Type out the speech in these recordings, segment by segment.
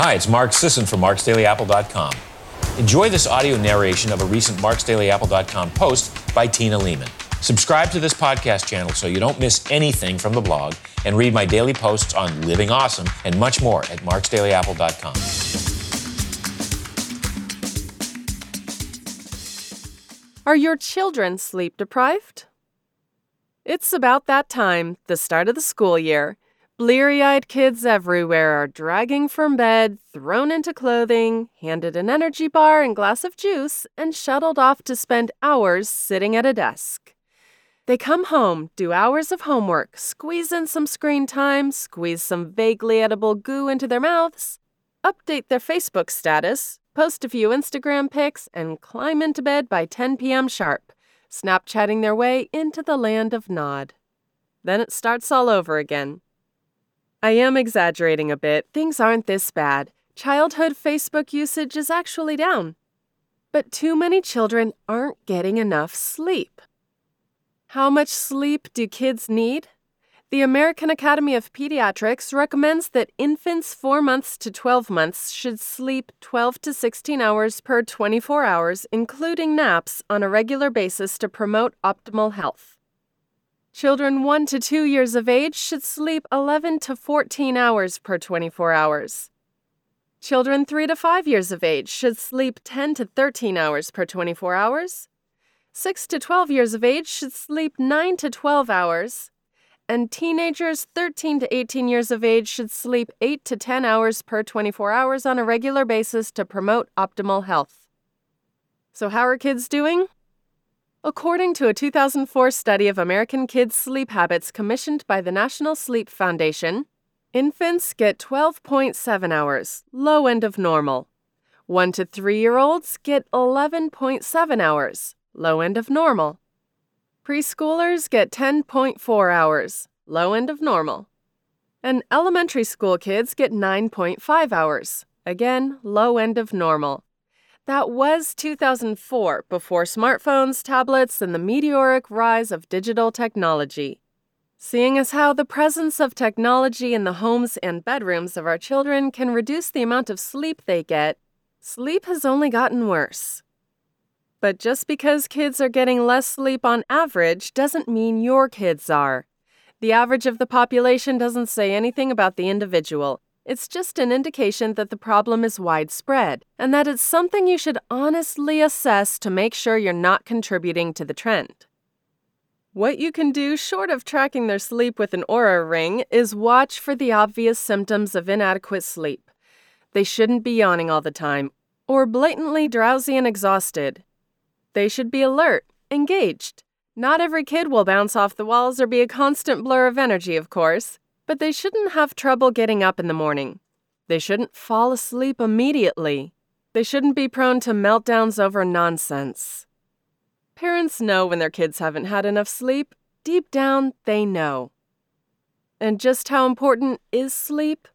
Hi, it's Mark Sisson from marksdailyapple.com. Enjoy this audio narration of a recent marksdailyapple.com post by Tina Leaman. Subscribe to this podcast channel so you don't miss anything from the blog and read my daily posts on living awesome and much more at marksdailyapple.com. Are your children sleep deprived? It's about that time, the start of the school year. Bleary eyed kids everywhere are dragging from bed, thrown into clothing, handed an energy bar and glass of juice, and shuttled off to spend hours sitting at a desk. They come home, do hours of homework, squeeze in some screen time, squeeze some vaguely edible goo into their mouths, update their Facebook status, post a few Instagram pics, and climb into bed by 10 p.m. sharp, Snapchatting their way into the land of Nod. Then it starts all over again. I am exaggerating a bit. Things aren't this bad. Childhood Facebook usage is actually down. But too many children aren't getting enough sleep. How much sleep do kids need? The American Academy of Pediatrics recommends that infants 4 months to 12 months should sleep 12 to 16 hours per 24 hours, including naps, on a regular basis to promote optimal health. Children 1 to 2 years of age should sleep 11 to 14 hours per 24 hours. Children 3 to 5 years of age should sleep 10 to 13 hours per 24 hours. 6 to 12 years of age should sleep 9 to 12 hours, and teenagers 13 to 18 years of age should sleep 8 to 10 hours per 24 hours on a regular basis to promote optimal health. So, how are kids doing? According to a 2004 study of American kids' sleep habits commissioned by the National Sleep Foundation, infants get 12.7 hours, low end of normal. 1 to 3 year olds get 11.7 hours, low end of normal. Preschoolers get 10.4 hours, low end of normal. And elementary school kids get 9.5 hours, again, low end of normal. That was 2004, before smartphones, tablets, and the meteoric rise of digital technology. Seeing as how the presence of technology in the homes and bedrooms of our children can reduce the amount of sleep they get, sleep has only gotten worse. But just because kids are getting less sleep on average doesn't mean your kids are. The average of the population doesn't say anything about the individual. It's just an indication that the problem is widespread and that it's something you should honestly assess to make sure you're not contributing to the trend. What you can do, short of tracking their sleep with an Oura ring, is watch for the obvious symptoms of inadequate sleep. They shouldn't be yawning all the time, or blatantly drowsy and exhausted. They should be alert, engaged. Not every kid will bounce off the walls or be a constant blur of energy, of course, but they shouldn't have trouble getting up in the morning. They shouldn't fall asleep immediately. They shouldn't be prone to meltdowns over nonsense. Parents know when their kids haven't had enough sleep. Deep down, they know. And just how important is sleep?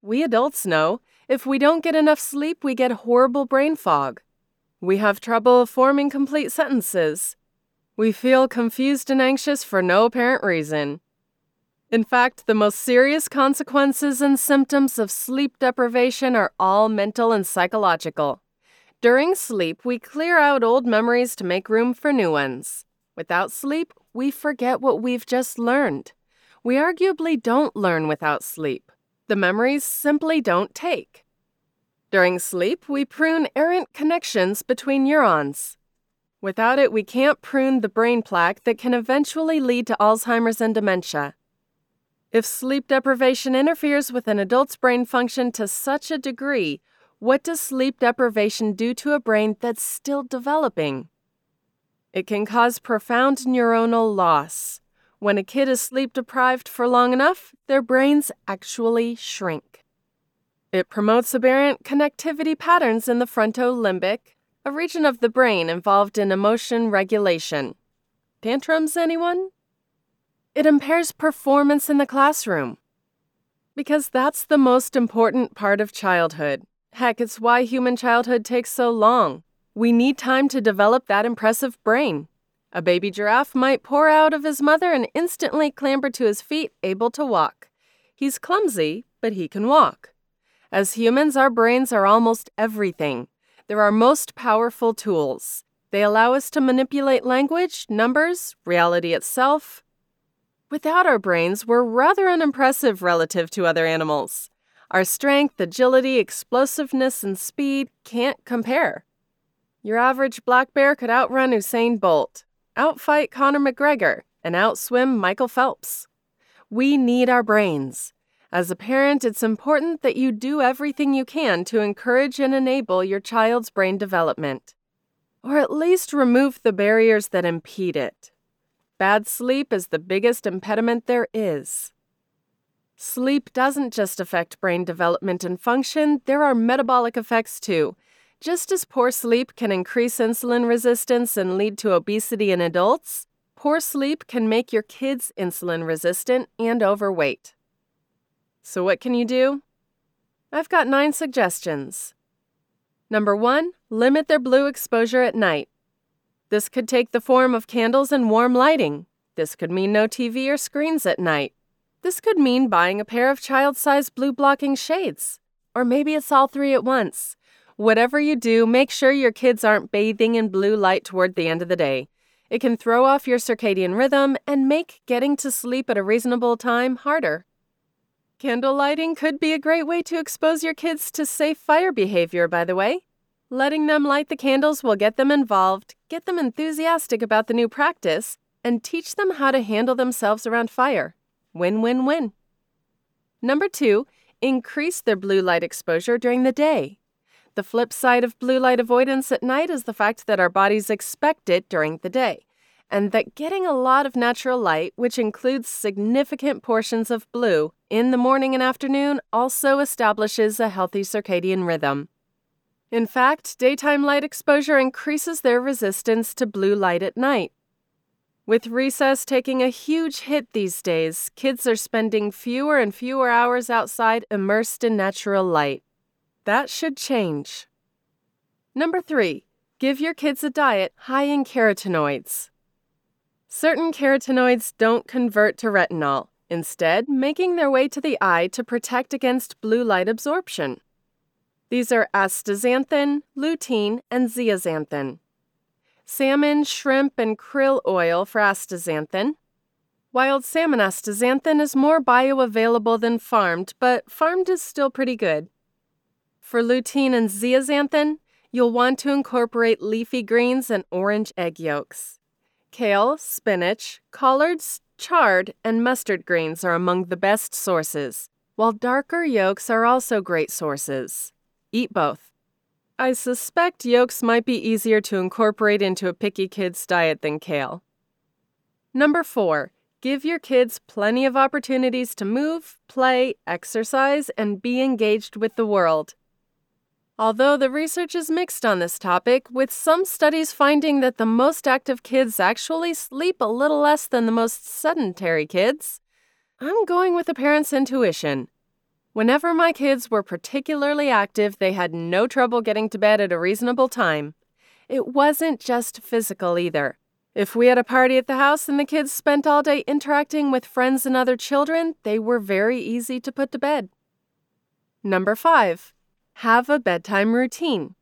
We adults know. If we don't get enough sleep, we get horrible brain fog. We have trouble forming complete sentences. We feel confused and anxious for no apparent reason. In fact, the most serious consequences and symptoms of sleep deprivation are all mental and psychological. During sleep, we clear out old memories to make room for new ones. Without sleep, we forget what we've just learned. We arguably don't learn without sleep. The memories simply don't take. During sleep, we prune errant connections between neurons. Without it, we can't prune the brain plaque that can eventually lead to Alzheimer's and dementia. If sleep deprivation interferes with an adult's brain function to such a degree, what does sleep deprivation do to a brain that's still developing? It can cause profound neuronal loss. When a kid is sleep deprived for long enough, their brains actually shrink. It promotes aberrant connectivity patterns in the frontolimbic, a region of the brain involved in emotion regulation. Tantrums, anyone? It impairs performance in the classroom. Because that's the most important part of childhood. Heck, it's why human childhood takes so long. We need time to develop that impressive brain. A baby giraffe might pour out of his mother and instantly clamber to his feet, able to walk. He's clumsy, but he can walk. As humans, our brains are almost everything. They're our most powerful tools. They allow us to manipulate language, numbers, reality itself. Without our brains, we're rather unimpressive relative to other animals. Our strength, agility, explosiveness, and speed can't compare. Your average black bear could outrun Usain Bolt, outfight Conor McGregor, and outswim Michael Phelps. We need our brains. As a parent, it's important that you do everything you can to encourage and enable your child's brain development, or at least remove the barriers that impede it. Bad sleep is the biggest impediment there is. Sleep doesn't just affect brain development and function, there are metabolic effects too. Just as poor sleep can increase insulin resistance and lead to obesity in adults, poor sleep can make your kids insulin resistant and overweight. So, what can you do? I've got nine suggestions. Number one, limit their blue exposure at night. This could take the form of candles and warm lighting. This could mean no TV or screens at night. This could mean buying a pair of child sized blue blocking shades. Or maybe it's all three at once. Whatever you do, make sure your kids aren't bathing in blue light toward the end of the day. It can throw off your circadian rhythm and make getting to sleep at a reasonable time harder. Candle lighting could be a great way to expose your kids to safe fire behavior, by the way. Letting them light the candles will get them involved, get them enthusiastic about the new practice, and teach them how to handle themselves around fire. Win win win. Number two, increase their blue light exposure during the day. The flip side of blue light avoidance at night is the fact that our bodies expect it during the day, and that getting a lot of natural light, which includes significant portions of blue, in the morning and afternoon also establishes a healthy circadian rhythm. In fact, daytime light exposure increases their resistance to blue light at night. With recess taking a huge hit these days, kids are spending fewer and fewer hours outside immersed in natural light. That should change. Number three, give your kids a diet high in carotenoids. Certain carotenoids don't convert to retinol, instead, making their way to the eye to protect against blue light absorption. These are astaxanthin, lutein, and zeaxanthin. Salmon, shrimp, and krill oil for astaxanthin. Wild salmon astaxanthin is more bioavailable than farmed, but farmed is still pretty good. For lutein and zeaxanthin, you'll want to incorporate leafy greens and orange egg yolks. Kale, spinach, collards, chard, and mustard greens are among the best sources, while darker yolks are also great sources. Eat both. I suspect yolks might be easier to incorporate into a picky kid's diet than kale. Number four, give your kids plenty of opportunities to move, play, exercise, and be engaged with the world. Although the research is mixed on this topic, with some studies finding that the most active kids actually sleep a little less than the most sedentary kids, I'm going with a parent's intuition. Whenever my kids were particularly active, they had no trouble getting to bed at a reasonable time. It wasn't just physical either. If we had a party at the house and the kids spent all day interacting with friends and other children, they were very easy to put to bed. Number five, have a bedtime routine.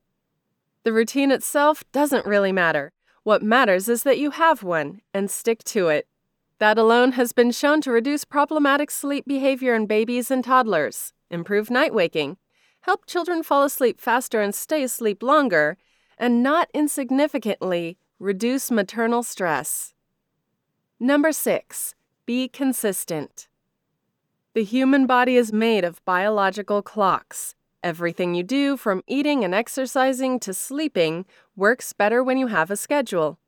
The routine itself doesn't really matter. What matters is that you have one and stick to it. That alone has been shown to reduce problematic sleep behavior in babies and toddlers, improve night waking, help children fall asleep faster and stay asleep longer, and not insignificantly, reduce maternal stress. Number six, be consistent. The human body is made of biological clocks. Everything you do, from eating and exercising to sleeping, works better when you have a schedule.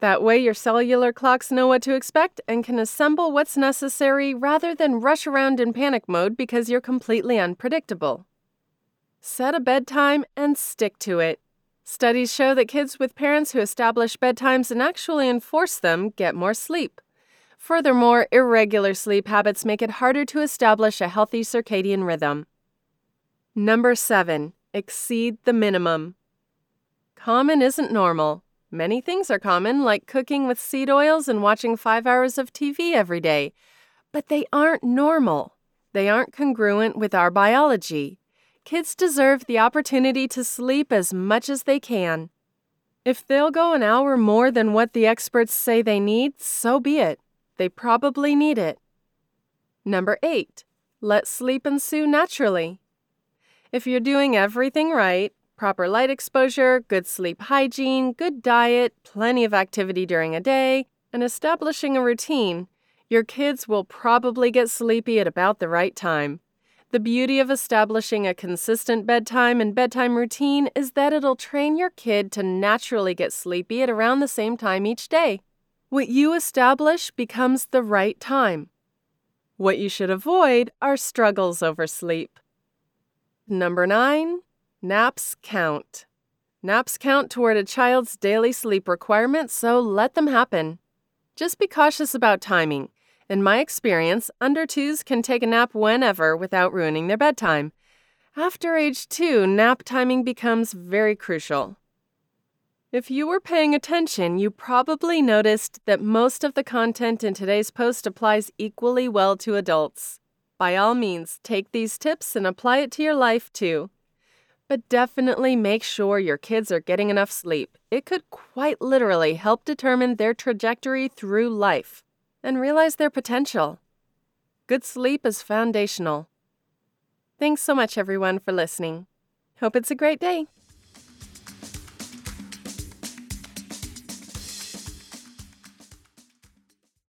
That way, your cellular clocks know what to expect and can assemble what's necessary rather than rush around in panic mode because you're completely unpredictable. Set a bedtime and stick to it. Studies show that kids with parents who establish bedtimes and actually enforce them get more sleep. Furthermore, irregular sleep habits make it harder to establish a healthy circadian rhythm. Number 7. Exceed the minimum. Common isn't normal. Many things are common, like cooking with seed oils and watching five hours of TV every day, but they aren't normal. They aren't congruent with our biology. Kids deserve the opportunity to sleep as much as they can. If they'll go an hour more than what the experts say they need, so be it. They probably need it. Number 8. Let sleep ensue naturally. If you're doing everything right, proper light exposure, good sleep hygiene, good diet, plenty of activity during a day, and establishing a routine, your kids will probably get sleepy at about the right time. The beauty of establishing a consistent bedtime and bedtime routine is that it'll train your kid to naturally get sleepy at around the same time each day. What you establish becomes the right time. What you should avoid are struggles over sleep. Number nine, naps count. Naps count toward a child's daily sleep requirement, so let them happen. Just be cautious about timing. In my experience, under twos can take a nap whenever without ruining their bedtime. After age two, nap timing becomes very crucial. If you were paying attention, you probably noticed that most of the content in today's post applies equally well to adults. By all means, take these tips and apply it to your life too. But definitely make sure your kids are getting enough sleep. It could quite literally help determine their trajectory through life and realize their potential. Good sleep is foundational. Thanks so much, everyone, for listening. Hope it's a great day.